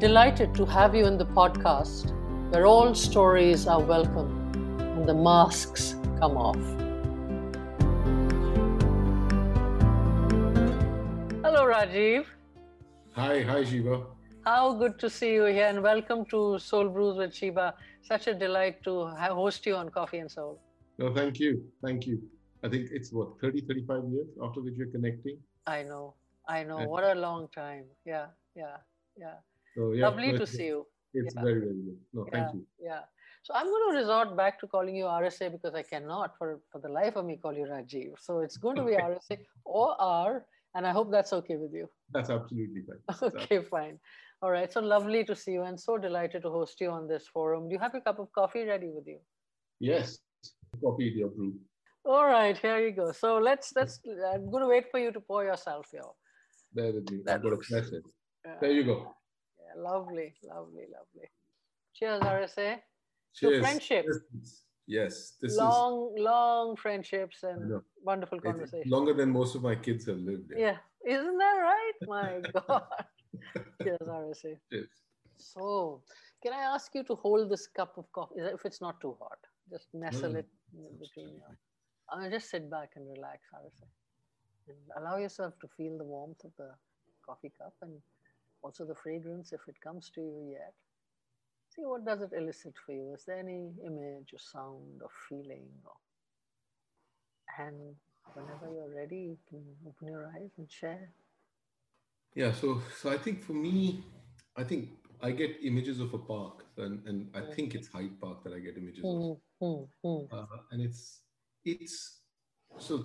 delighted to have you in the podcast where all stories are welcome and the masks come off. Hello, Rajiv. Hi, hi, Shiva. How good to see you here, and welcome to Soul Brews with Shiva. Such a delight to host you on Coffee and Soul. No, thank you. Thank you. I think it's what, 30, 35 years after which we're connecting? I know. I know. What a long time. Yeah, yeah, yeah. So, yeah Lovely to see you. It's Yeah. very, very good. No, Yeah, thank you. yeah. So I'm going to resort back to calling you RSA because I cannot, for, for the life of me, call you Rajiv. So it's going to be. RSA or R, and I hope that's okay with you. That's absolutely fine. That's Okay, fine. All right. So lovely to see you, and so delighted to host you on this forum. Do you have your cup of coffee ready with you? Yes, copy your brew. All right, here you go. So let's let's. I'm going to wait for you to pour yourself here. There me. That I've got to looks- press it. Yeah, There you go. Lovely, lovely, lovely. Cheers, RSA. So Cheers. friendship. This yes, this long, long friendships and wonderful it's conversation. longer than most of my kids have lived. Yeah, isn't that right? My God. Cheers, RSA. Cheers. So, can I ask you to hold this cup of coffee? If it's not too hot, just nestle No, it in between you. Uh, just sit back and relax, RSA. And allow yourself to feel the warmth of the coffee cup and also the fragrance if it comes to you yet. See what does it elicit for you? Is there any image or sound or feeling? Or... And whenever you're ready, you can open your eyes and share. Yeah, so so I think for me, I think I get images of a park, and, and I Mm. think it's Hyde Park that I get images of. Mm, mm, mm. uh, and it's it's so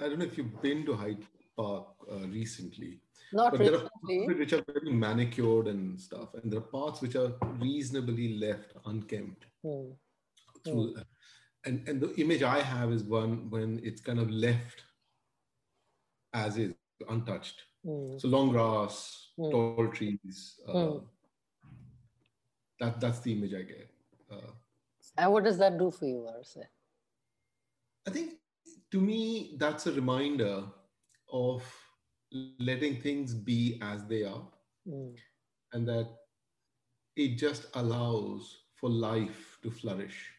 I don't know if you've been to Hyde Park uh, recently, Not but there are parts recently. which are very manicured and stuff, and there are parts which are reasonably left unkempt Mm, through. And and the image I have is one when it's kind of left as is, untouched. mm, So long grass, tall trees. Uh. That that's the image I get. Uh, And what does that do for you, Arse? I think to me, that's a reminder of letting things be as they are, Mm, and that it just allows for life to flourish.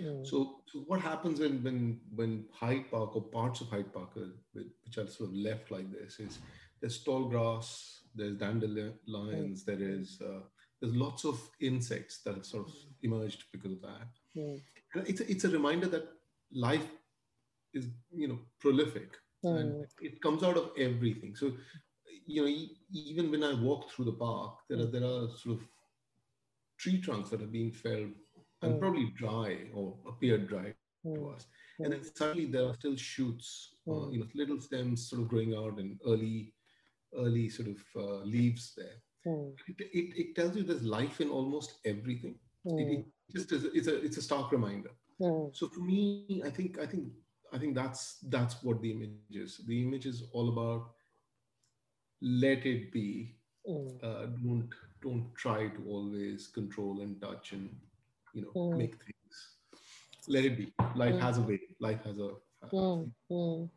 mm, So, so what happens when when when Hyde Park or parts of Hyde Park are, which are sort of left like this is there's tall grass, there's dandelions, there is uh, there's lots of insects that have sort of emerged because of that. mm, And it's a, it's a reminder that life is you know prolific mm, and it comes out of everything. So you know e- even when i walk through the park there are there are sort of tree trunks that are being felled and Mm. probably dry or appear dry to mm, us. And then suddenly there are still shoots uh, Mm. you know little stems sort of growing out and early early sort of uh, leaves there. Mm, it, it, it tells you there's life in almost everything. It, mm, it just is it's a it's a stark reminder. Mm, so for me i think i think i think that's that's what the image is the image is all about let it be mm. uh, don't don't try to always control and touch and you know Mm. make things let it be life Mm. has a way life has a mm.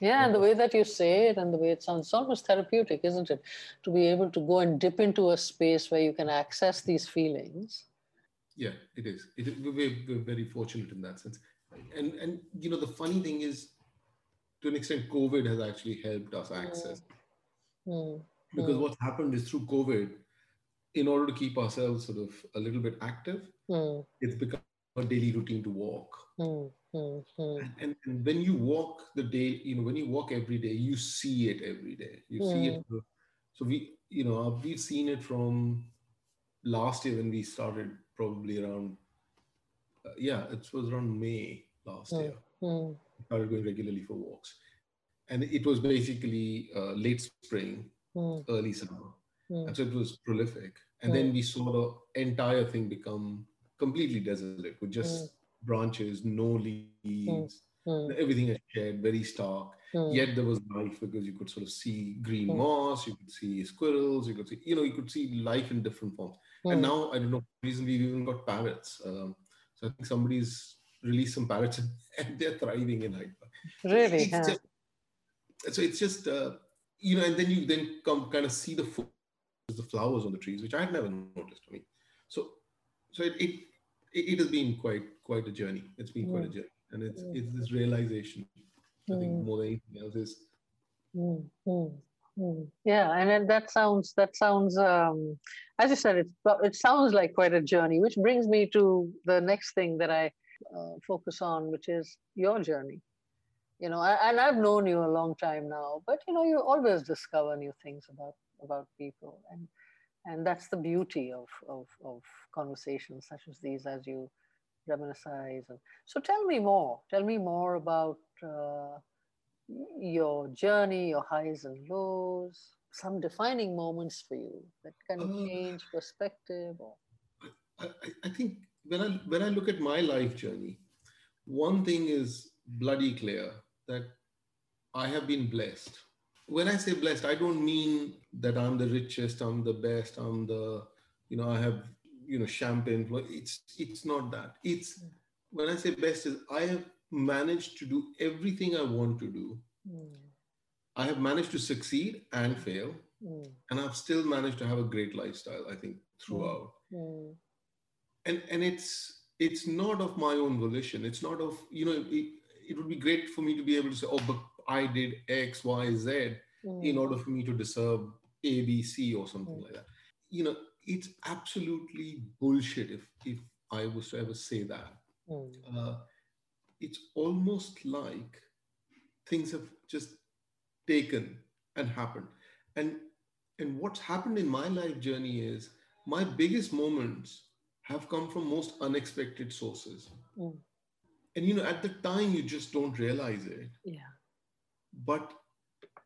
Yeah, and the way that you say it and the way it sounds, it's almost therapeutic, isn't it? To be able to go and dip into a space where you can access these feelings. yeah it is it, we're, we're very fortunate in that sense and and you know the funny thing is to an extent covid has actually helped us access Mm, because Mm. what's happened is through covid in order to keep ourselves sort of a little bit active mm, it's become a daily routine to walk. mm, mm, mm, And, and, and when you walk the day, you know, when you walk every day, you see it every day. You see it. So we, you know, we've seen it from last year when we started probably around, uh, yeah, it was around May last Mm. year. mm, We started going regularly for walks. And it was basically uh, late spring, mm, early summer. mm, And so it was prolific. And then we saw the entire thing become completely desolate with just branches, no leaves. Everything is shed, very stark. Yet there was life because you could sort of see green moss, you could see squirrels, you could see, you know, you could see life in different forms. And now I don't know, Recently, we've even got parrots. Um, so I think somebody's released some parrots and, they're thriving in Hyde Park. Really? It's huh? just, so it's just uh, you know, and then you then come kind of see the the flowers on the trees, which I had never noticed. I mean, so so it it, it has been quite quite a journey. It's been quite a mm. journey, and it's mm. it's this realization. I think mm. more than anything else is. Yeah, and that sounds that sounds um, as you said, it it sounds like quite a journey, which brings me to the next thing that I uh, focus on, which is your journey. You know, I, and I've known you a long time now, but you know, you always discover new things about about people, and and that's the beauty of of, of conversations such as these, as you reminisce. And so, tell me more. Tell me more about. Uh, your journey, your highs and lows, some defining moments for you that kind of uh, change perspective or I, I think when I when I look at my life journey, one thing is bloody clear that I have been blessed. When I say blessed, I don't mean that I'm the richest, I'm the best, I'm the, you know, I have, you know, champagne. It's it's not that. It's hmm. when I say best is I have managed to do everything I want to do. Mm. I have managed to succeed and fail. Mm. And I've still managed to have a great lifestyle, I think, throughout. Mm. And and it's it's not of my own volition. It's not of, you know, it, it would be great for me to be able to say, oh, but I did X, Y, Z in order for me to deserve A, B, C or something like that. You know, it's absolutely bullshit if if I was to ever say that. Uh, it's almost like things have just taken and happened. And and what's happened in my life journey is my biggest moments have come from most unexpected sources. Mm. And you know, at the time you just don't realize it. Yeah. But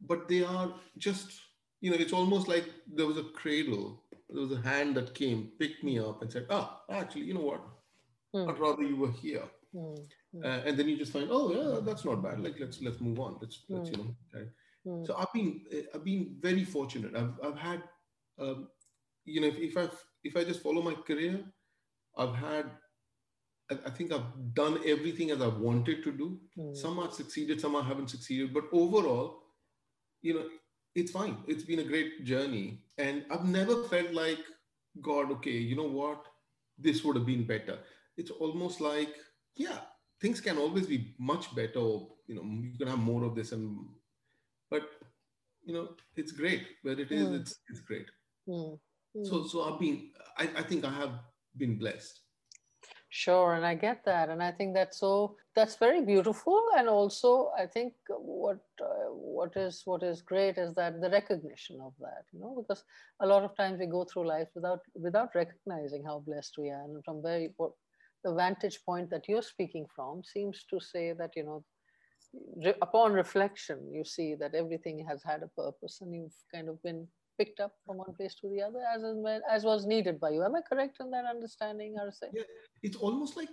but they are just, you know, it's almost like there was a cradle, there was a hand that came, picked me up and said, ah, actually, you know what? Mm. I'd rather you were here. Mm. Uh, and then you just find, oh yeah, that's not bad. Like let's let's move on. Let's let's you know. Okay. So I've been I've been very fortunate. I've I've had, um, you know, if, if I if I just follow my career, I've had. I, think I've done everything as I wanted to do. Mm. Some I've succeeded, some I haven't succeeded. But overall, you know, it's fine. It's been a great journey, and I've never felt like God. Okay, you know what? This would have been better. It's almost like yeah, things can always be much better. You know, you can have more of this, and but you know, it's great where it is. Mm. It's it's great. Mm. So so I've been. I, I think I have been blessed. Sure, and I get that, and I think that's so that's very beautiful, and also I think what uh, what is what is great is that the recognition of that, you know, because a lot of times we go through life without without recognizing how blessed we are, and from very what the vantage point that you're speaking from seems to say that, you know, re- upon reflection, you see that everything has had a purpose and you've kind of been picked up from one place to the other as as was needed by you. Am I correct in that understanding, Arse? Yeah, it's almost like,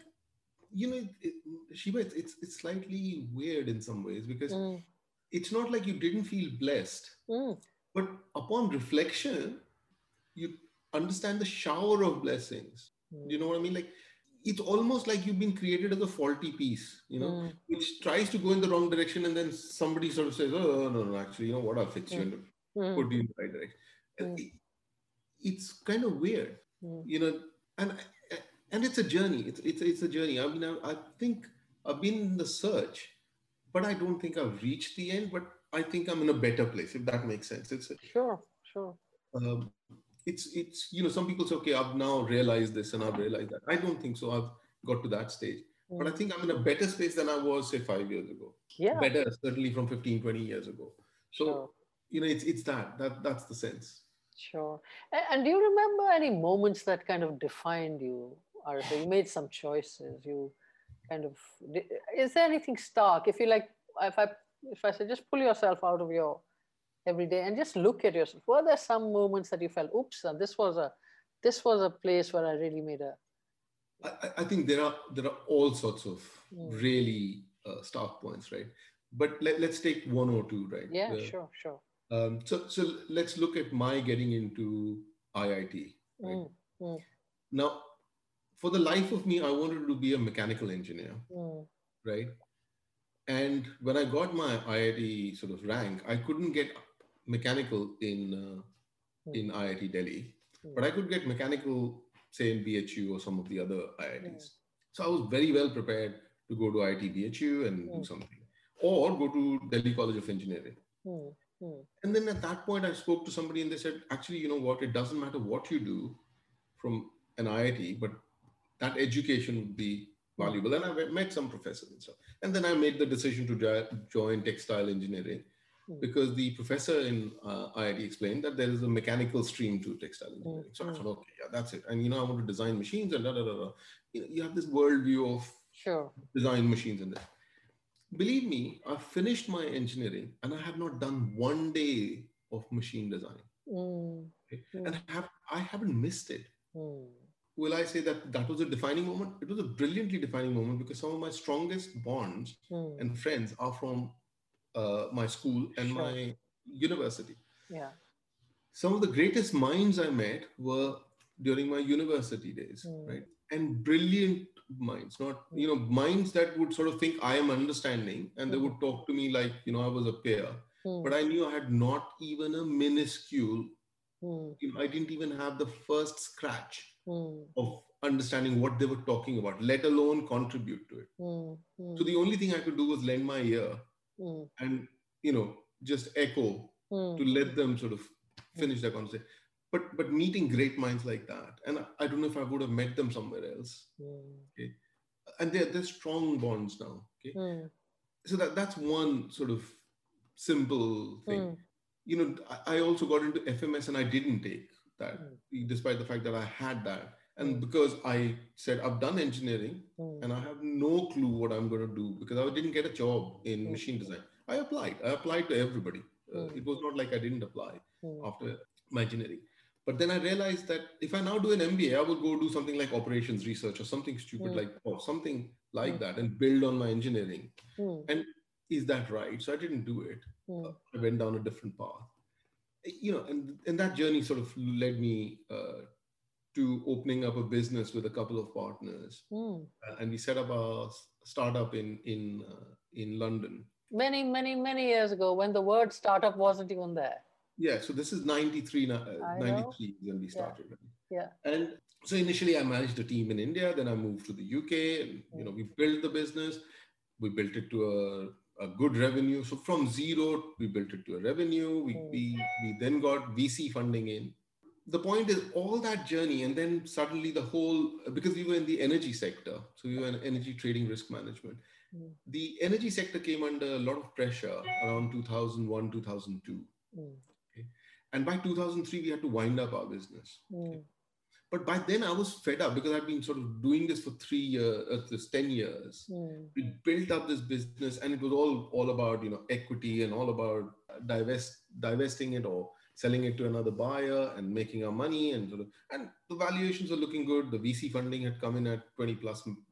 you know, it, Shiva, it's, it's, it's slightly weird in some ways because mm. it's not like you didn't feel blessed, mm. but upon reflection, you understand the shower of blessings. Mm. You know what I mean? Like it's almost like you've been created as a faulty piece, you know, mm. which tries to go in the wrong direction, and then somebody sort of says, "Oh no, no, actually, you know what? I'll fix mm. you and mm. put you in the right direction." Mm. It, it's kind of weird, mm. you know, and and it's a journey. It's it's it's a journey. I mean, I, I think I've been in the search, but I don't think I've reached the end. But I think I'm in a better place, if that makes sense. It's a, sure, sure. Um, it's it's you know some people say okay i've now realized this and i've realized that. I don't think so. I've got to that stage. Mm. but i think i'm in a better space than i was say five years ago. Yeah. Better certainly from 15 20 years ago. So sure. you know it's it's that that that's the sense. Sure. And, and do you remember any moments that kind of defined you or you made some choices. You kind of is there anything stark? If you like if i if i say just pull yourself out of your every day and just look at yourself. Were there some moments that you felt, oops, this was a this was a place where I really made a I, I think there are there are all sorts of mm. really uh, start points, right? But let, let's take one or two, right? Yeah, sure, sure. Um, so so let's look at my getting into IIT. Right? Mm. Mm. Now, for the life of me, I wanted to be a mechanical engineer, mm. right? And when I got my IIT sort of rank, I couldn't get mechanical in uh, Mm. in IIT Delhi, Mm. but I could get mechanical, say in BHU or some of the other IITs. So I was very well prepared to go to IIT BHU and do Mm. something, or go to Delhi College of Engineering. Hmm. Hmm. And then at that point, I spoke to somebody and they said, actually, you know what? It doesn't matter what you do from an IIT, but that education would be valuable. And I met some professors and stuff. And then I made the decision to join textile engineering Hmm. Because the professor in uh, IIT explained that there is a mechanical stream to textile engineering. So I Hmm. thought, okay, yeah, that's it. And you know, I want to design machines and da da da da. You, know, you have this worldview of Sure. design machines and that. Believe me, I finished my engineering and I have not done one day of machine design. Hmm. Okay? Hmm. And have I haven't missed it. Hmm. Will I say that that was a defining moment? It was a brilliantly defining moment because some of my strongest bonds Hmm. and friends are from uh, my school and Sure. my university. Yeah. Some of the greatest minds I met were during my university days, Hmm. right? And brilliant minds, not you know minds that would sort of think I am understanding, and they Hmm. would talk to me like you know I was a peer, Hmm. but I knew I had not even a minuscule. Hmm. You know, I didn't even have the first scratch Hmm. of understanding what they were talking about, let alone contribute to it. Hmm. Hmm. So the only thing I could do was lend my ear Hmm. and you know just echo Hmm. to let them sort of finish their conversation. But but meeting great minds like that, and I, I don't know if I would have met them somewhere else. Hmm. And they're they're strong bonds now. Okay, Hmm. so that that's one sort of simple thing. Hmm. You know, I, I also got into FMS and I didn't take that, despite the fact that I had that. And Mm. because I said I've done engineering Hmm. and I have no clue what I'm going to do because I didn't get a job in Mm. machine design. I applied. I applied to everybody. Uh, Mm. It was not like I didn't apply Hmm. after my engineering. But then I realized that if I now do an MBA, I will go do something like operations research or something stupid Mm. like or something like Mm. that and build on my engineering. And Is that right? So I didn't do it. Hmm. I went down a different path. You know, and, and that journey sort of led me uh, to opening up a business with a couple of partners. Hmm. Uh, and we set up a startup in in uh, in London. Many, many, many years ago, when the word startup wasn't even there. Yeah, so this is 93, uh, 93 when we Yeah. started. right? Yeah. And so initially I managed a team in India, then I moved to the UK and you know we built the business. We built it to a, a good revenue. So from zero, we built it to a revenue. We, Mm. we we then got VC funding in. The point is all that journey, and then suddenly the whole because we were in the energy sector, so we were in energy trading risk management. Mm. The energy sector came under a lot of pressure around 2001, 2002. Hmm. And by 2003, we had to wind up our business. Hmm. But by then, I was fed up because I'd been sort of doing this for three years, uh, this 10 years. Hmm. We built up this business and it was all, all about, you know, equity and all about divest, divesting it or selling it to another buyer and making our money and sort of, and the valuations are looking good. The VC funding had come in at 20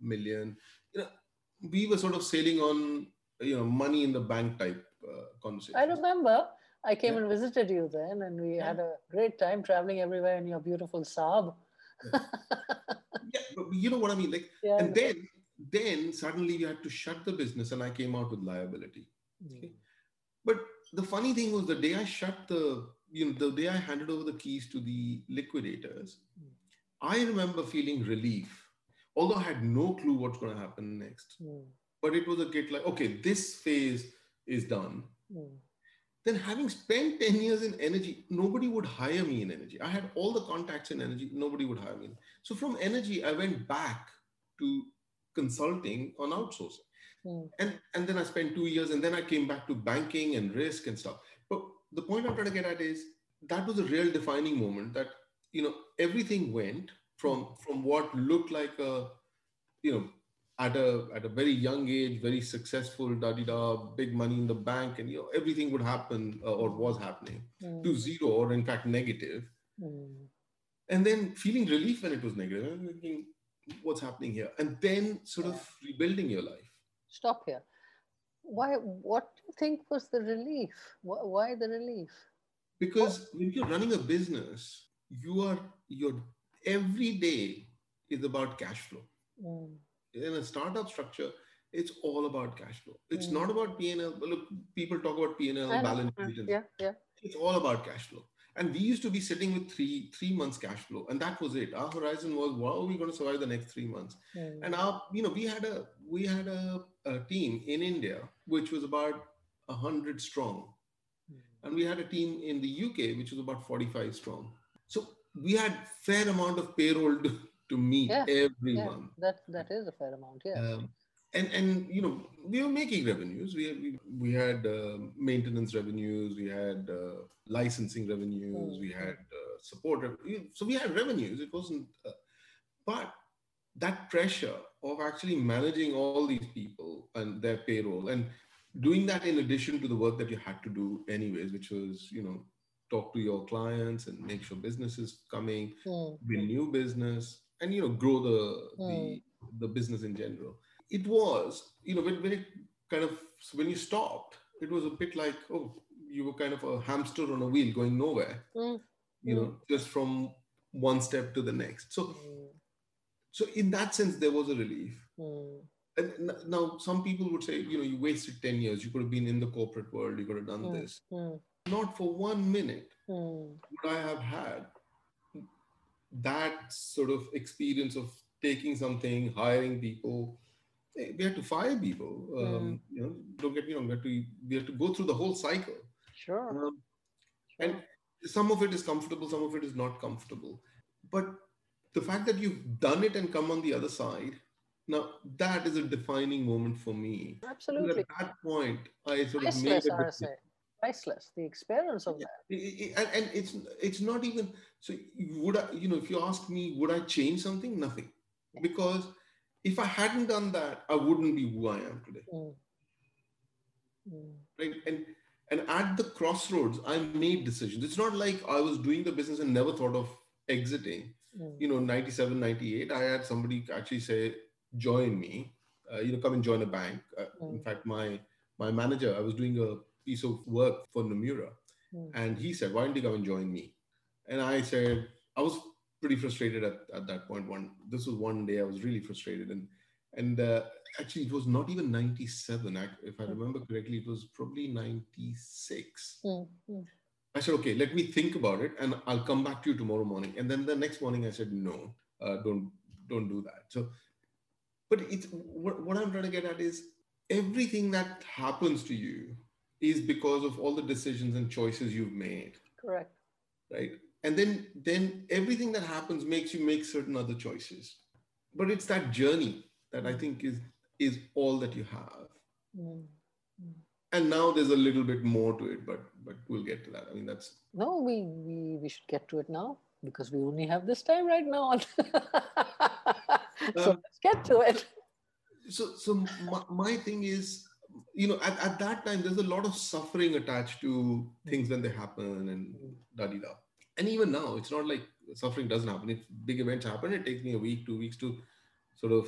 million. You know, we were sort of sailing on, you know, money in the bank type uh, conversation. I remember I came Yeah. and visited you then, and we Yeah. had a great time traveling everywhere in your beautiful Saab. Yeah, but you know what I mean? Like, yeah. and then then suddenly we had to shut the business and i came out with liability Hmm. but the funny thing was the day i shut the you know the day i handed over the keys to the liquidators Mm. i remember feeling relief although i had no clue what's going to happen next Hmm. but it was a get like okay this phase is done Hmm. then having spent 10 years in energy nobody would hire me in energy i had all the contacts in energy nobody would hire me so from energy i went back to consulting on outsourcing Hmm. and and then i spent two years and then i came back to banking and risk and stuff the point i'm trying to get at is that was a real defining moment that you know everything went from from what looked like a you know at a at a very young age very successful da da da big money in the bank and you know everything would happen uh, or was happening Hmm. to zero or in fact negative Hmm. and then feeling relief when it was negative and thinking what's happening here and then sort of rebuilding your life Stop here. Why? What do you think was the relief? Why, why the relief? because when you're running a business you are your every day is about cash flow Hmm. in a startup structure it's all about cash flow it's Mm. not about p&l look people talk about p&l balance sheet Yeah, yeah. it's all about cash flow And we used to be sitting with three three months cash flow, and that was it. Our horizon was, how are we going to survive the next three months? Mm. And our, you know, we had a we had a, a team in India which was about hundred strong, Mm. and we had a team in the UK which was about forty five strong. So we had fair amount of payroll to, to meet Yeah, every yeah, month. that that is a fair amount. Yeah. Um, and and you know we were making revenues. We we, we had uh, maintenance revenues. We had uh, licensing revenues. We Mm. had uh, support. rev- So we had revenues. It wasn't, uh, but that pressure of actually managing all these people and their payroll and doing that in addition to the work that you had to do anyways, which was you know talk to your clients and make sure business is coming Mm. win new business and you know grow the the, the business in general it was you know when, when it kind of when you stopped it was a bit like oh you were kind of a hamster on a wheel going nowhere Mm. you know just from one step to the next so. So in that sense there was a relief Mm. and now some people would say you know you wasted 10 years you could have been in the corporate world you could have done Mm. this Mm. not for one minute Mm. would I have had that sort of experience of taking something, hiring people. Eh, We had to fire people. Um, You know, don't get me wrong. We had to we had to go through the whole cycle. Sure. Um, sure. and some of it is comfortable, some of it is not comfortable. But the fact that you've done it and come on the other side, now that is a defining moment for me. And Absolutely. At that point, I sort of made Priceless, a I decision. Priceless. The experience of Yeah. that. And, and it's it's not even so would i you know if you ask me would i change something nothing Yeah. because if i hadn't done that i wouldn't be who i am today Mm. Mm. right and and at the crossroads i made decisions it's not like i was doing the business and never thought of exiting Mm. you know 97 98 i had somebody actually say join me uh, you know come and join a bank uh, in Mm. fact my my manager i was doing a piece of work for Nomura Mm. and he said why don't you come and join me and i said i was pretty frustrated at, at that point one this was one day i was really frustrated and and uh, actually it was not even 97 I, if i remember correctly it was probably 96 Mm. Mm. I said, okay, let me think about it, and I'll come back to you tomorrow morning. And then the next morning, I said, no, uh, don't don't do that. So, but it's what, what I'm trying to get at is everything that happens to you is because of all the decisions and choices you've made, Correct. right? And then then everything that happens makes you make certain other choices. But it's that journey that I think is is all that you have. Mm. And now there's a little bit more to it, but but we'll get to that. I mean, that's No, we, we we should get to it now because we only have this time right now. so Um, let's get to it. so so my, my thing is you know at, at that time there's a lot of suffering attached to things when they happen and da da da and even now it's not like suffering doesn't happen if big events happen it takes me a week two weeks to sort of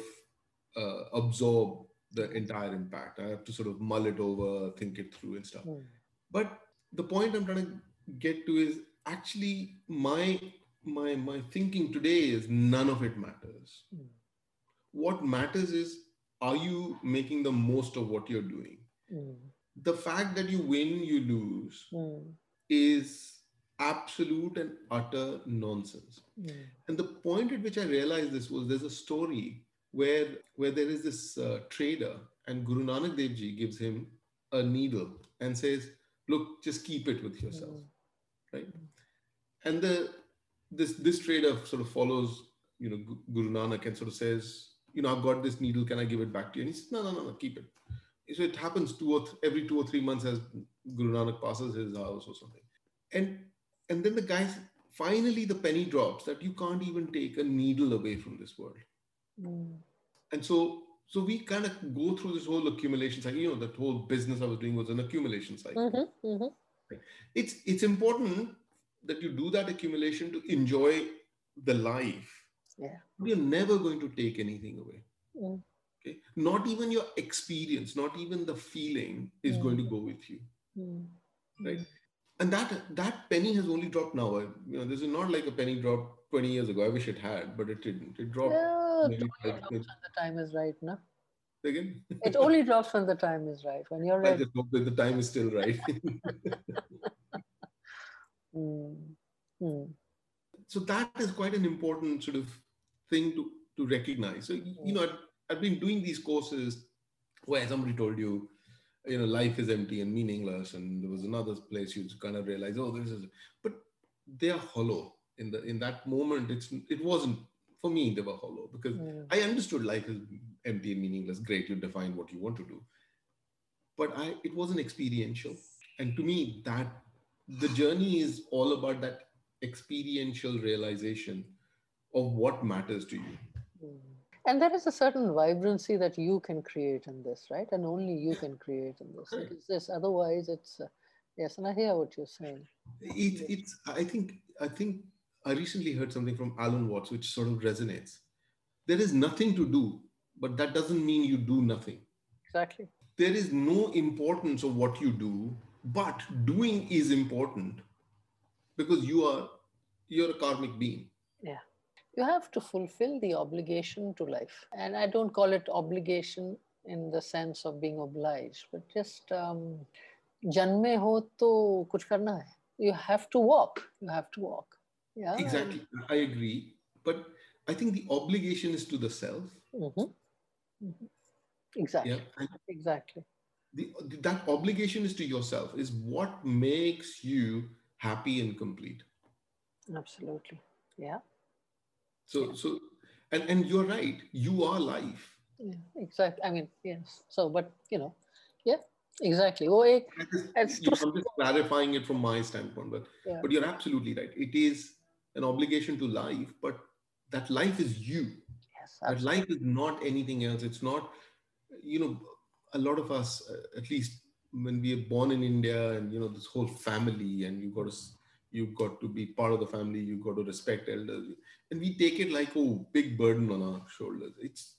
uh, absorb the entire impact i have to sort of mull it over think it through and stuff Mm. but the point i'm trying to get to is actually my my my thinking today is none of it matters Mm. what matters is are you making the most of what you're doing Mm. the fact that you win you lose Mm. is absolute and utter nonsense Mm. and the point at which i realized this was there's a story where where there is this uh, trader and guru nanak dev ji gives him a needle and says look just keep it with yourself. Mm. right? And the this this trader sort of follows you know guru nanak and sort of says you know i've got this needle. Can i give it back to you? And he says no no no no keep it. So it happens two or th- every two or three months as guru nanak passes his house or something. And and then the guy finally the penny drops that you can't even take a needle away from this world Mm. and so so we kind of go through this whole accumulation cycle you know that whole business i was doing was an accumulation cycle Mhm, mhm. it's it's important that you do that accumulation to enjoy the life Yeah. you're never going to take anything away Mm. okay not even your experience not even the feeling is Mm. going to go with you Mm. right and that that penny has only dropped now you know this is not like a penny dropped 20 years ago i wish it had but it didn't it dropped Yeah, maybe it only drops when the time is right, no? again It only drops when the time is right. When you're i ready. just hope that the time is still right Mm. Mm. So that is quite an important sort of thing to, to recognize. So, you know, I've, I've been doing these courses where somebody told you, you know, life is empty and meaningless. And there was another place you kind of realize, oh, this is, but they are hollow in the, in that moment. It's, it wasn't for me, they were hollow because Mm. I understood life is empty and meaningless. Great. You define what you want to do. But I, it wasn't experiential. And to me, that the journey is all about that experiential realization of what matters to you. Mm. And there is a certain vibrancy that you can create in this, right? And only you can create in this. Because this, otherwise, it's uh, yes. And I hear what you're saying. It, it's, I think, I think I recently heard something from Alan Watts, which sort of resonates. There is nothing to do, but that doesn't mean you do nothing. Exactly. There is no importance of what you do, but doing is important because you are, you're a karmic being you have to fulfill the obligation to life. And I don't call it obligation in the sense of being obliged, but just um, janme ho to kuch karna hai. You have to walk. You have to walk. Yeah. Exactly. I agree. But I think the obligation is to the self. Mm-hmm. Mm-hmm. Exactly. Yeah. Exactly. The, that obligation is to yourself, is what makes you happy and complete. Absolutely. Yeah so so and and you're right you are life Yeah. Exactly. I mean, yes. So, but you know, yeah. Exactly. Oh, एक, It's You know, too- i'm just clarifying it from my standpoint but Yeah. but you're absolutely right it is an obligation to life but that life is you yes. that life is not anything else it's not you know a lot of us uh, at least when we are born in india and you know this whole family and you've got to you've got to be part of the family you've got to respect elders and we take it like oh big burden on our shoulders it's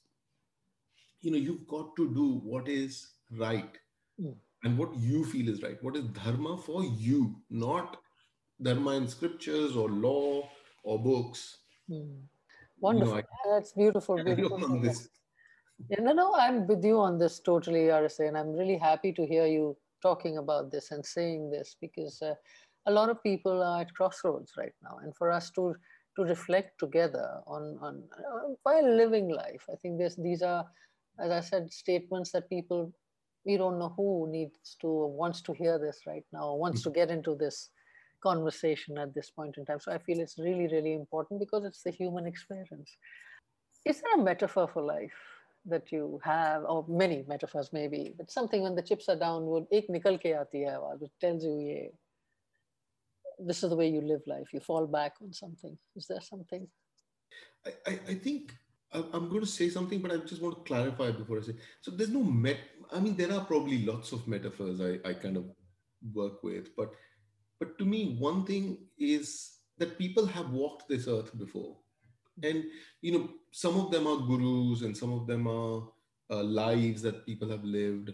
you know you've got to do what is right Mm. and what you feel is right what is dharma for you not dharma in scriptures or law or books Hmm. You Wonderful. I- That's beautiful. Beautiful. Yeah, no, no, I'm with you on this totally, RSA, and I'm really happy to hear you talking about this and saying this because uh, a lot of people are at crossroads right now, and for us to to reflect together on on uh, while living life, I think these are, as I said, statements that people we don't know who needs to wants to hear this right now, wants to get into this conversation at this point in time. So I feel it's really, really important because it's the human experience. Is there a metaphor for life that you have, or many metaphors maybe, but something when the chips are down, would nikal ke aati hai awaaz, which tells you, yeah, this is the way you live life. You fall back on something. Is there something? I, I, I think I'm going to say something, but I just want to clarify before I say. So there's no met. I mean, there are probably lots of metaphors I, I kind of work with, but but to me, one thing is that people have walked this earth before, and you know, some of them are gurus, and some of them are uh, lives that people have lived.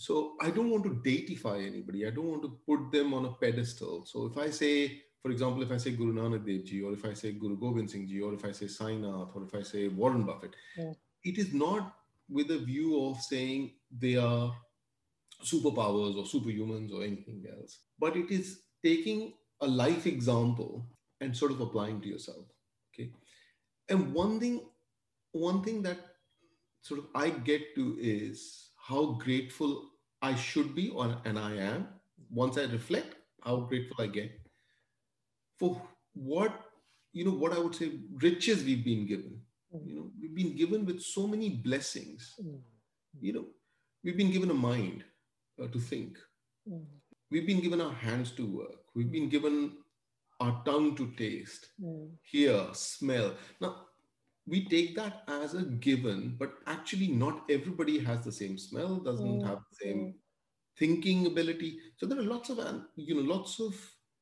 So I don't want to datify anybody. I don't want to put them on a pedestal. So if I say, for example, if I say Guru Nanak Dev Ji, or if I say Guru Gobind Singh Ji, or if I say Sainath, or if I say Warren Buffett, Yeah. it is not with a view of saying they are superpowers or superhumans or anything else, but it is taking a life example and sort of applying to yourself. Okay. And one thing, one thing that sort of I get to is how grateful I should be, or and I am. Once I reflect, how grateful I get for what you know, what I would say, riches we've been given. You know, we've been given with so many blessings. Mm, You know, we've been given a mind uh, to think. We've been given our hands to work. We've been given our tongue to taste, hear, smell. Now, we take that as a given, but actually, not everybody has the same smell, doesn't Mm, have the same mm. thinking ability. So there are lots of, you know, lots of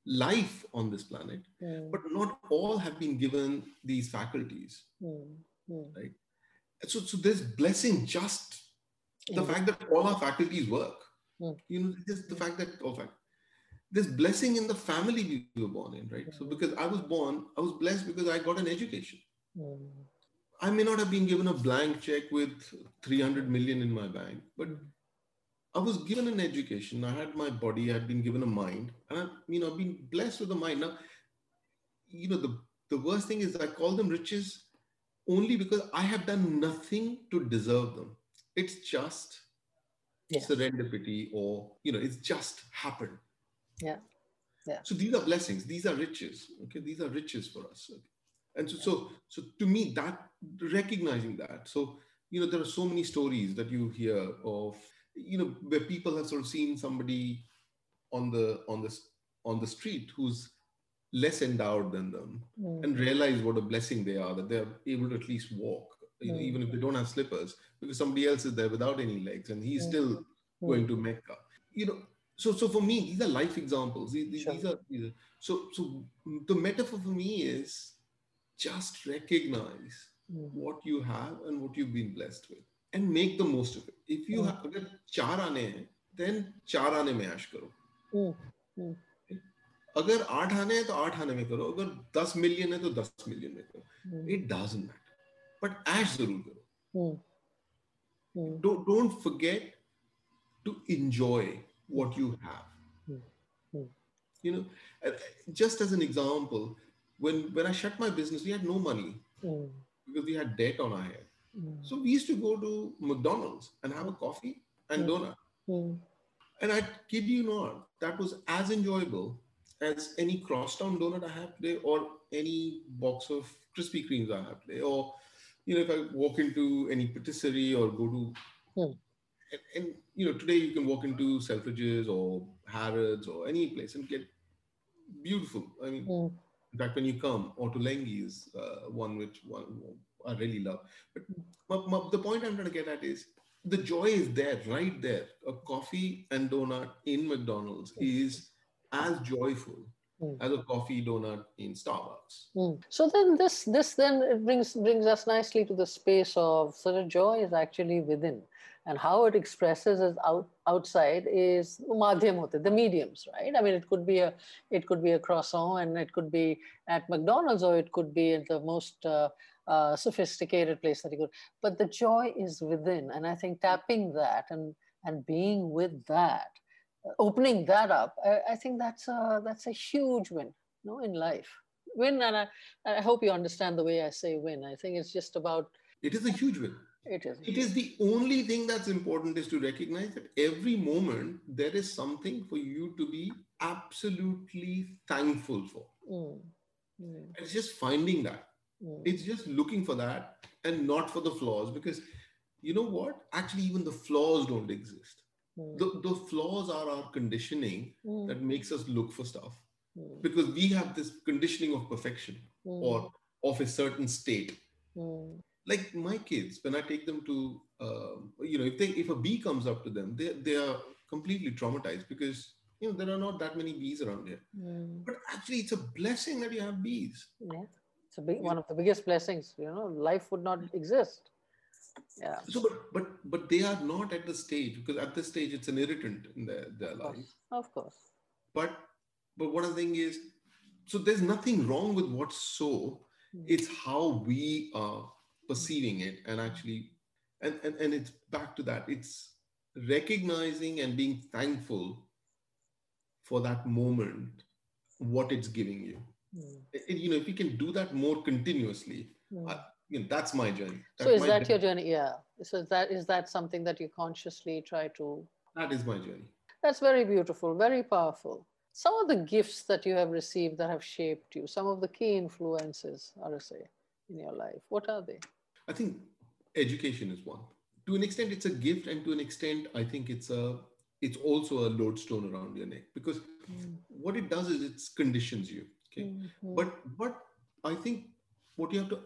life on this planet, mm, but not all have been given these faculties. mm, mm. So, so there's blessing just the Yeah. fact that all our faculties work. Mm. You know, just the fact that all fact. There's blessing in the family we were born in, right? So Mm. because I was born, I was blessed because I got an education. I may not have been given a blank check with 300 million in my bank, but I was given an education. I had my body, I had been given a mind, and I, you know, I've been blessed with a mind. Now, you know, the, the worst thing is I call them riches only because I have done nothing to deserve them. It's just Yes. serendipity or, you know, it's just happened. Yeah. Yeah. So these are blessings. These are riches. Okay. These are riches for us. Okay? And so, so, so to me, that recognizing that. So, you know, there are so many stories that you hear of, you know, where people have sort of seen somebody on the on the on the street who's less endowed than them Mm. and realize what a blessing they are that they're able to at least walk you know, Mm. even if they don't have slippers because somebody else is there without any legs and he's Mm. still Mm. going to mecca you know so so for me these are life examples these, these, Sure. these are these are so so the metaphor for me is just recognize Mm. what you have and what you've been blessed with and make the most of it if you Mm. have अगर चार आने हैं then चार आने में ऐश करो Mm. Mm. अगर आठ आने हैं तो आठ आने में करो अगर दस मिलियन है तो दस मिलियन में करो Mm. it doesn't matter but ऐश जरूर करो Mm. Mm. don't don't forget to enjoy what you have Hmm. Hmm. you know just as an example when when i shut my business we had no money Mm. because we had debt on our head Mm. so we used to go to mcdonald's and have a coffee and donut Mm. and i kid you not that was as enjoyable as any crosstown donut i have today or any box of krispy kremes i have today or you know if i walk into any patisserie or go to Hmm. and, and you know today you can walk into selfridges or harrods or any place and get beautiful i mean Mm. In fact when you come Ottolenghi is uh, one which one i really love. But my, my, the point i'm trying to get at is the joy is there right there. A coffee and donut in mcdonald's is as joyful Mm. as a coffee donut in starbucks. Mm. So then this this then it brings brings us nicely to the space of sort of joy is actually within and how it expresses as out outside is madhyam hote, the mediums, right? I mean it could be a it could be a croissant and it could be at McDonald's or it could be at the most uh, uh, sophisticated place that you could. But the joy is within, and I think tapping that and and being with that, opening that up, I, I think that's a that's a huge win, you know, in life. Win, and I, I hope you understand the way I say win. I think it's just about it is a huge win it is. it is the only thing that's important is to recognize that every moment there is something for you to be absolutely thankful for. Mm, mm, it's just finding that. Mm, it's just looking for that and not for the flaws because you know what? Actually even the flaws don't exist. Mm, the, the flaws are our conditioning mm, that makes us look for stuff. Mm, because we have this conditioning of perfection or of a certain state. Mm, like my kids when i take them to um, you know if they if a bee comes up to them they, they are completely traumatized because you know there are not that many bees around here mm. but actually it's a blessing that you have bees Yeah, it's a big one of the biggest blessings. You know, life would not exist. Yeah, so but but but they are not at the stage because at this stage it's an irritant in their, their of life course, of course. but but what i'm saying is so there's nothing wrong with what's so Mm. it's how we are perceiving it and actually and, and and it's back to that it's recognizing and being thankful for that moment what it's giving you Mm, you know if you can do that more continuously mm. I- you know that's my journey So That's is my that your journey. journey? Yeah. So is that is that something that you consciously try to? that is my journey That's very beautiful, very powerful. Some of the gifts that you have received that have shaped you, some of the key influences, i say in your life, what are they? I think education is one. To an extent, it's a gift, and to an extent, I think it's a it's also a lodestone around your neck because Mm, what it does is it conditions you. Okay, mm, mm, but what I think what you have to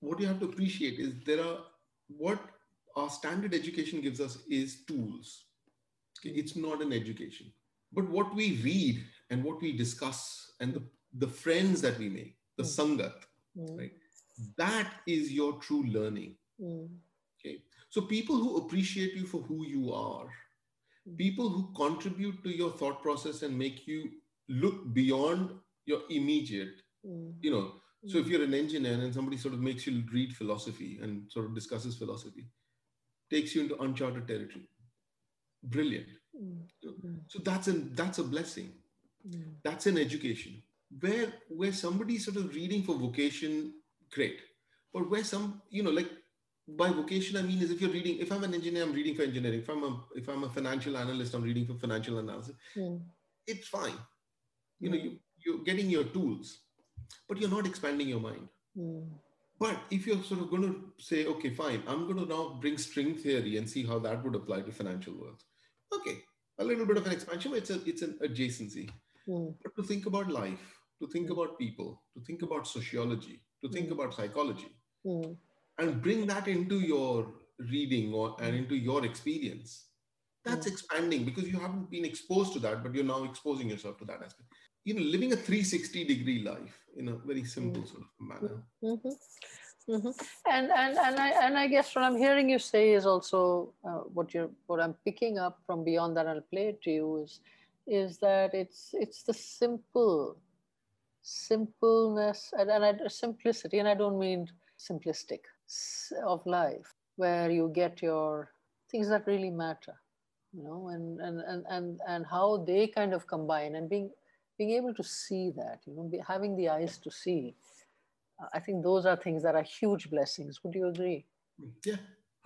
what you have to appreciate is there are what our standard education gives us is tools. Okay, it's not an education, but what we read and what we discuss and the the friends that we make, the Mm. sangat, mm, right? That is your true learning. mm, Okay. So people who appreciate you for who you are, Mm. people who contribute to your thought process and make you look beyond your immediate, mm, you know. So if mm, you're an engineer and somebody sort of makes you read philosophy and sort of discusses philosophy, takes you into uncharted territory. Brilliant. mm, So that's an that's a blessing. mm, That's an education. where where somebody sort of reading for vocation, great. But where some, you know, like by vocation I mean is if you're reading, if I'm an engineer, I'm reading for engineering. If I'm a if I'm a financial analyst, I'm reading for financial analysis. Mm. It's fine. You know, you you're getting your tools, but you're not expanding your mind. Mm. But if you're sort of going to say, okay, fine, I'm going to now bring string theory and see how that would apply to financial world. Okay, a little bit of an expansion, it's a it's an adjacency. Mm. But to think about life, to think about people, to think about sociology, to think Mm. about psychology, Mm. and bring that into your reading or and into your experience, that's Mm. expanding because you haven't been exposed to that, but you're now exposing yourself to that aspect. You know, living a 360 degree life in a very simple sort of manner. Mhm. Mhm. And and and I and I guess what I'm hearing you say is also uh, what you're what I'm picking up from beyond that I'll play it to you is is that it's it's the simple simpleness and, and I, simplicity and I don't mean simplistic of life where you get your things that really matter you know and and and and, and how they kind of combine and being being able to see that you know be, having the eyes to see I think those are things that are huge blessings. Would you agree? Yeah,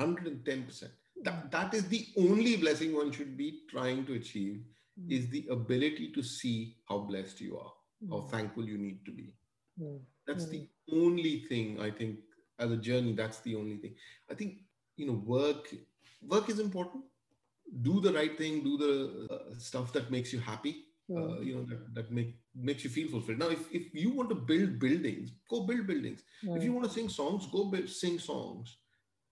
110%. That, mm. that is the only blessing one should be trying to achieve mm. is the ability to see how blessed you are, how thankful you need to be. Mm. That's the only thing I think as a journey, that's the only thing. I think, you know, work, work is important. Do the right thing, do the uh, stuff that makes you happy. Uh, you know that, that make makes you feel fulfilled. Now, if, if you want to build buildings, go build buildings. If you want to sing songs, go build, sing songs.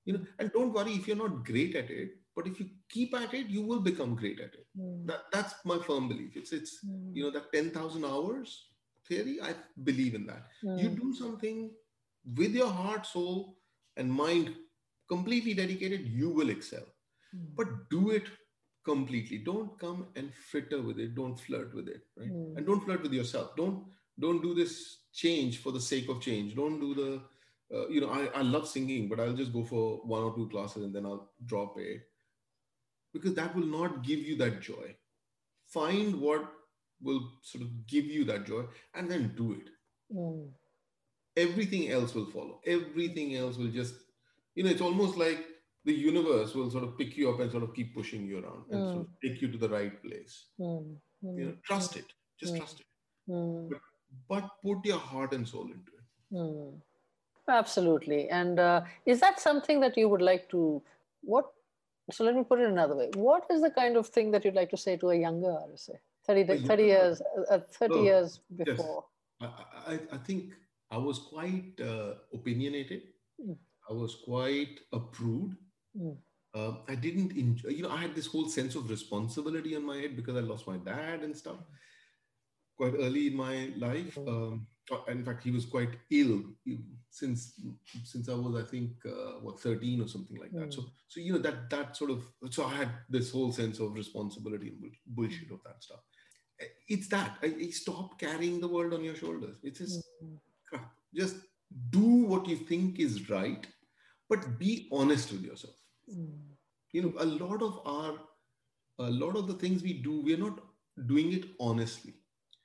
You know, and don't worry if you're not great at it, but if you keep at it, you will become great at it. Mm. That, that's my firm belief. It's it's Mm. you know that ten thousand hours theory. I believe in that. You Mm. do something with your heart, soul, and mind completely dedicated, you will excel. Mm. But do it completely. Don't come and fritter with it. Don't flirt with it, right? Mm. And don't flirt with yourself. Don't don't do this change for the sake of change. Don't do the uh, you know I, I love singing, but I'll just go for one or two classes and then I'll drop it because that will not give you that joy. Find what will sort of give you that joy and then do it. Mm. Everything else will follow. Everything else will just you know it's almost like the universe will sort of pick you up and sort of keep pushing you around and sort of take you to the right place. Mm. You know, trust it. Just Mm. trust it. Mm. But put your heart and soul into it. Mm. Absolutely. And uh, is that something that you would like to? What? So let me put it another way. What is the kind of thing that you'd like to say to a younger RSA? 30, 30 years, uh, 30 Oh, years before. I, I, I think I was quite uh, opinionated. Mm. I was quite a prude. Mm. Um, I didn't enjoy, you know, I had this whole sense of responsibility on my head because I lost my dad and stuff quite early in my life. Mm. Um, uh, in fact, he was quite ill since since I was, I think, uh, what 13 or something like that. Mm. So, so you know that that sort of so I had this whole sense of responsibility and bull- bullshit of that stuff. It's that I, I stop carrying the world on your shoulders. It's just Mm. crap. Just do what you think is right, but be honest with yourself. Mm. You know, a lot of our, a lot of the things we do, we're not doing it honestly.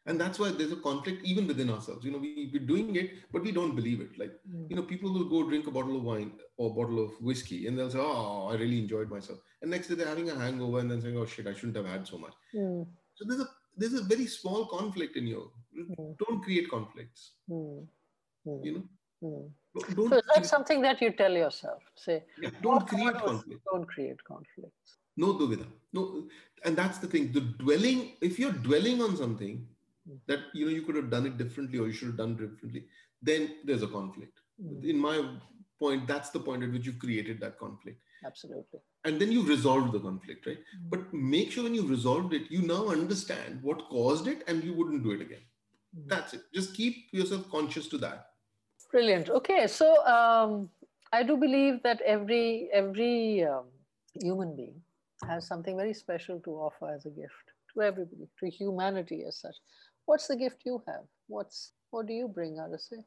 And that's why there's a conflict even within ourselves. You know, we, we're doing it, but we don't believe it. Like, Mm. you know, people will go drink a bottle of wine or a bottle of whiskey and they'll say, Oh, I really enjoyed myself. And next day they're having a hangover and then saying, Oh shit, I shouldn't have had so much. Mm. So there's a there's a very small conflict in you. Mm. Don't create conflicts. Mm. Mm. You know, Mm. don't, So that create- something that you tell yourself? Say, Yeah, don't "Oh, create God, conflict. Don't create conflicts. No duvida. No, and that's the thing. The dwelling, if you're dwelling on something. That you know you could have done it differently or you should have done differently, then there's a conflict. Mm. In my point, that's the point at which you've created that conflict. Absolutely. And then you've resolved the conflict, right? Mm. But make sure when you've resolved it, you now understand what caused it and you wouldn't do it again. Mm. That's it. Just keep yourself conscious to that. Brilliant. Okay, so um, I do believe that every every um, human being has something very special to offer as a gift to everybody, to humanity as such. What's the gift you have? What's what do you bring, RSA?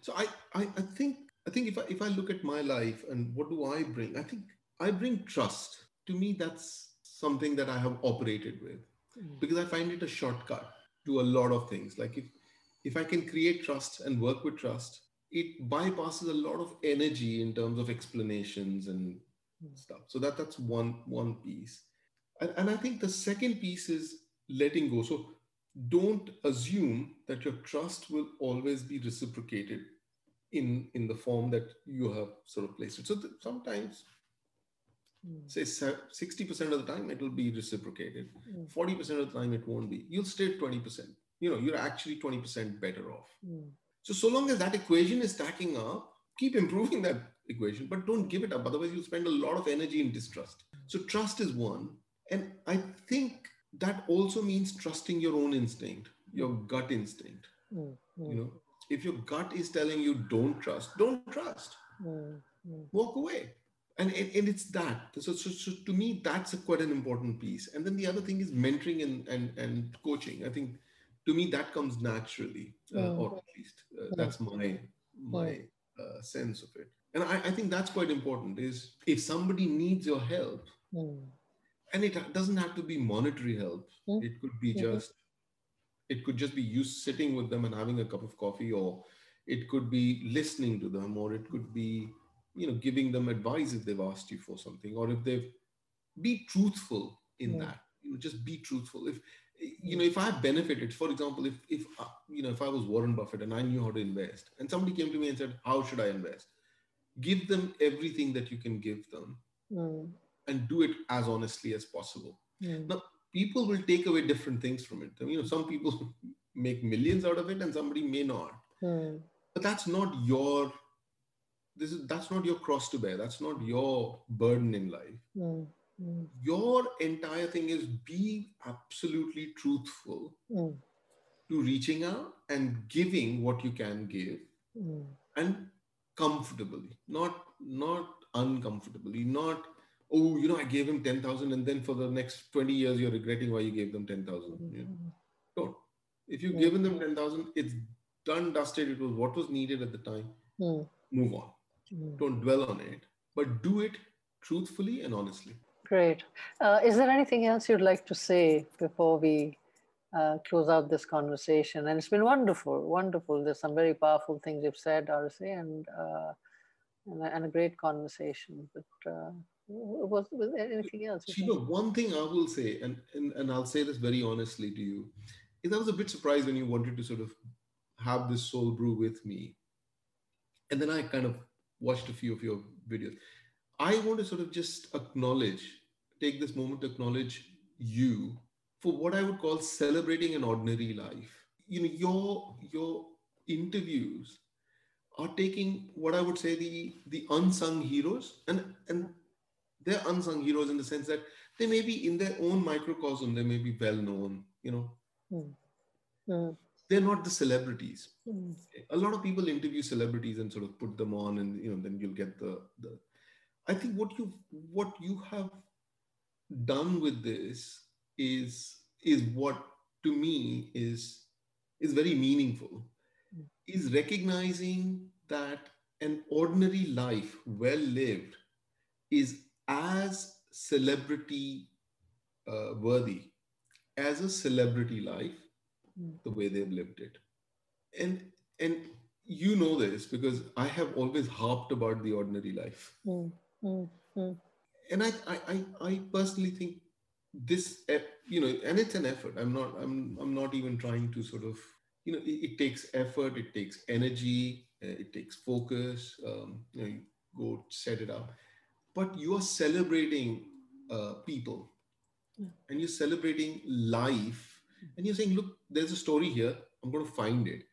So I, I, I think I think if I if I look at my life and what do I bring, I think I bring trust. To me, that's something that I have operated with because I find it a shortcut to a lot of things. Like if if I can create trust and work with trust, it bypasses a lot of energy in terms of explanations and mm. stuff. So that that's one one piece. And, and I think the second piece is letting go. So don't assume that your trust will always be reciprocated in in the form that you have sort of placed it. So sometimes Mm. Say 60% of the time it will be reciprocated. Mm. 40% of the time it won't be. You'll stay 20%. You know, you're actually 20% better off. Mm. So, so long as that equation is stacking up, keep improving that equation, but don't give it up. Otherwise, you'll spend a lot of energy in distrust. So, trust is one. And I think that also means trusting your own instinct, your gut instinct. Mm. You know, if your gut is telling you don't trust, don't trust. Mm. mm. Walk away and, and, it's that so, so, so to me that's a quite an important piece and then the other thing is mentoring and and, and coaching i think to me that comes naturally uh, mm. or at least uh, that's my my uh, sense of it and I, I think that's quite important is if somebody needs your help mm. And it doesn't have to be monetary help mm. it could be mm-hmm. just it could just be you sitting with them and having a cup of coffee or it could be listening to them or it could be you know giving them advice if they've asked you for something or if they've be truthful in yeah. that you know just be truthful if you know if i benefited for example if if uh, you know if i was warren buffett and i knew how to invest and somebody came to me and said how should i invest give them everything that you can give them mm. And do it as honestly as possible mm. now people will take away different things from it you know some people make millions out of it and somebody may not mm. but that's not your this is that's not your cross to bear that's not your burden in life mm. Mm. your entire thing is be absolutely truthful to reaching out and giving what you can give hmm. and comfortably not not uncomfortably not oh you know i gave him 10000 and then for the next 20 years you're regretting why you gave them 10000 mm-hmm. you know? don't if you've given them 10000 it's done dusted it was what was needed at the time hmm. move on Mm. Don't dwell on it, but do it truthfully and honestly. Great. Uh, is there anything else you'd like to say before we uh, close out this conversation? And it's been wonderful, wonderful. There's some very powerful things you've said, RSA, and uh, and, a, and, a great conversation. But uh, was, was there anything else? One thing I will say, and, and and I'll say this very honestly to you, is I was a bit surprised when you wanted to sort of have this soul brew with me, and then I kind of watched a few of your videos. I want to sort of just acknowledge, take this moment to acknowledge you for what I would call celebrating an ordinary life. You know, your your interviews are taking what I would say the the unsung heroes, and and they're unsung heroes in the sense that they may be in their own microcosm, they may be well known, you know. Mm. Mm they're not the celebrities. Mm. A lot of people interview celebrities and sort of put them on, and you know, then you'll get the the. I think what you what you have done with this is is what to me is is very meaningful. Mm. Is recognizing that an ordinary life, well lived, is as celebrity uh, worthy as a celebrity life the way they've lived it. And and you know this because I have always harped about the ordinary life. Mm, mm. And I, I, I personally think this, eh, you know, and it's an effort. I'm not, I'm, I'm not even trying to sort of, you know, it, it takes effort, it takes energy, eh, it takes focus. Um, you know, you go set it up, but you are celebrating uh, people, and you're celebrating life and you're saying, look, there's a story here. I'm going to find it.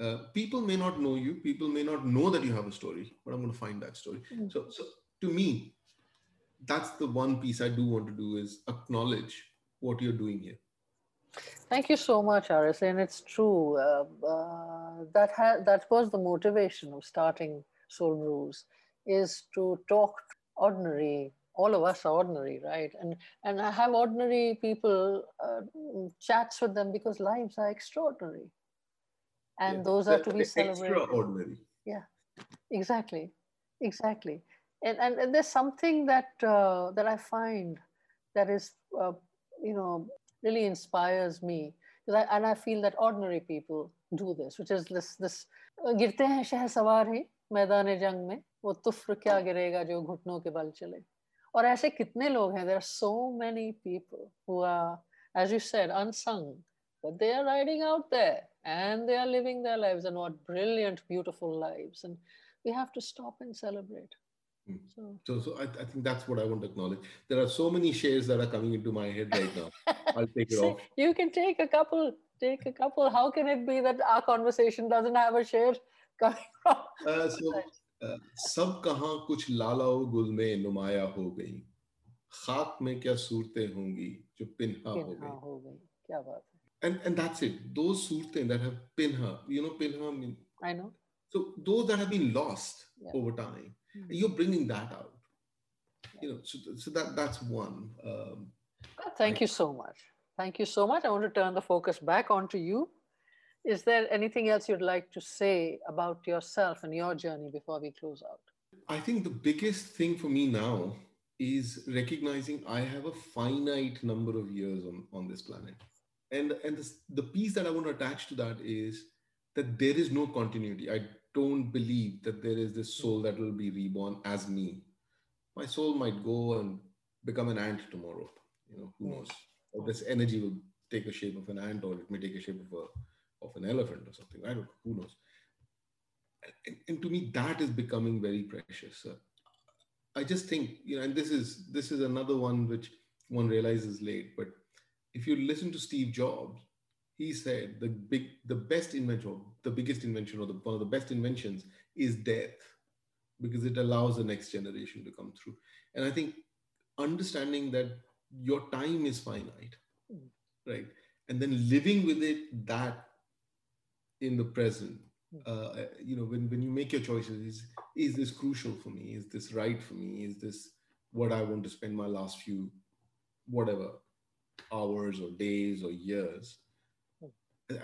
Uh, people may not know you. People may not know that you have a story, but I'm going to find that story. Mm-hmm. So, so to me, that's the one piece I do want to do is acknowledge what you're doing here. Thank you so much, Aris. And it's true. Uh, uh, that ha- that was the motivation of starting Soul Brews, is to talk ordinary all of us are ordinary right? And and i have ordinary people uh, chats with them because lives are extraordinary. And yeah, those are to be celebrated. extraordinary yeah exactly exactly. And, and, and there's something that uh, that i find that is uh, you know really inspires me. I, and i feel that ordinary people do this which is this this uh, girte मैदान जंग में वो तुफ्र क्या गिरेगा जो घुटनों के बल चले और ऐसे कितने लोग हैं there are so many people who are as you said unsung but they are riding out there and they are living their lives and what brilliant beautiful lives and we have to stop and celebrate so, so, so I, I, think that's what I want to acknowledge. There are so many shares that are coming into my head right now. I'll take it off. You can take a couple. Take a couple. How can it be that our conversation doesn't have a share coming from? Uh, so, uh, सब कहाँ कुछ लालाओ गुल में नुमाया हो गई खाक में क्या सूरतें होंगी जो पिन्हा हो गई हो गई क्या बात है and and that's it those सूरतें that have pinha you know pinha mean I know so those that have been lost yeah. over time mm-hmm. you're bringing that out yeah. you know so, so that that's one um, thank I, you so much thank you so much i want to turn the focus back onto you is there anything else you'd like to say about yourself and your journey before we close out i think the biggest thing for me now is recognizing i have a finite number of years on, on this planet and and this, the piece that i want to attach to that is that there is no continuity i don't believe that there is this soul that will be reborn as me. My soul might go and become an ant tomorrow. You know, who hmm. knows? Or this energy will take the shape of an ant, or it may take a shape of a of an elephant or something. I don't know. Who knows? And, and to me, that is becoming very precious. Uh, I just think, you know, and this is this is another one which one realizes late. But if you listen to Steve Jobs, he said the big the best invention the biggest invention or the, one of the best inventions is death because it allows the next generation to come through and i think understanding that your time is finite right and then living with it that in the present. Uh, you know when, when you make your choices is, is this crucial for me? Is this right for me? Is this what i want to spend my last few whatever hours or days or years?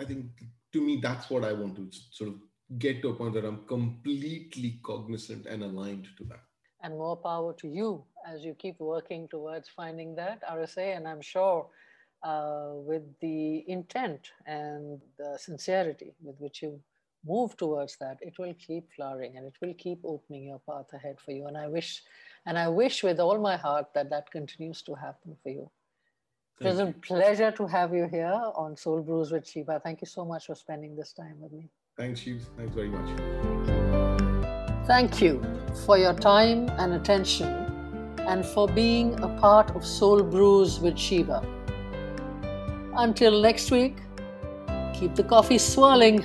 I think to me, that's what I want to sort of get to a point that I'm completely cognizant and aligned to that. And more power to you as you keep working towards finding that RSA. And I'm sure uh, with the intent and the sincerity with which you move towards that, it will keep flowering and it will keep opening your path ahead for you. And I wish, and I wish with all my heart that that continues to happen for you. It was a pleasure to have you here on Soul Brews with Shiva. Thank you so much for spending this time with me. Thanks, Shiva. Thanks very much. Thank you for your time and attention and for being a part of Soul Brews with Shiva. Until next week, keep the coffee swirling.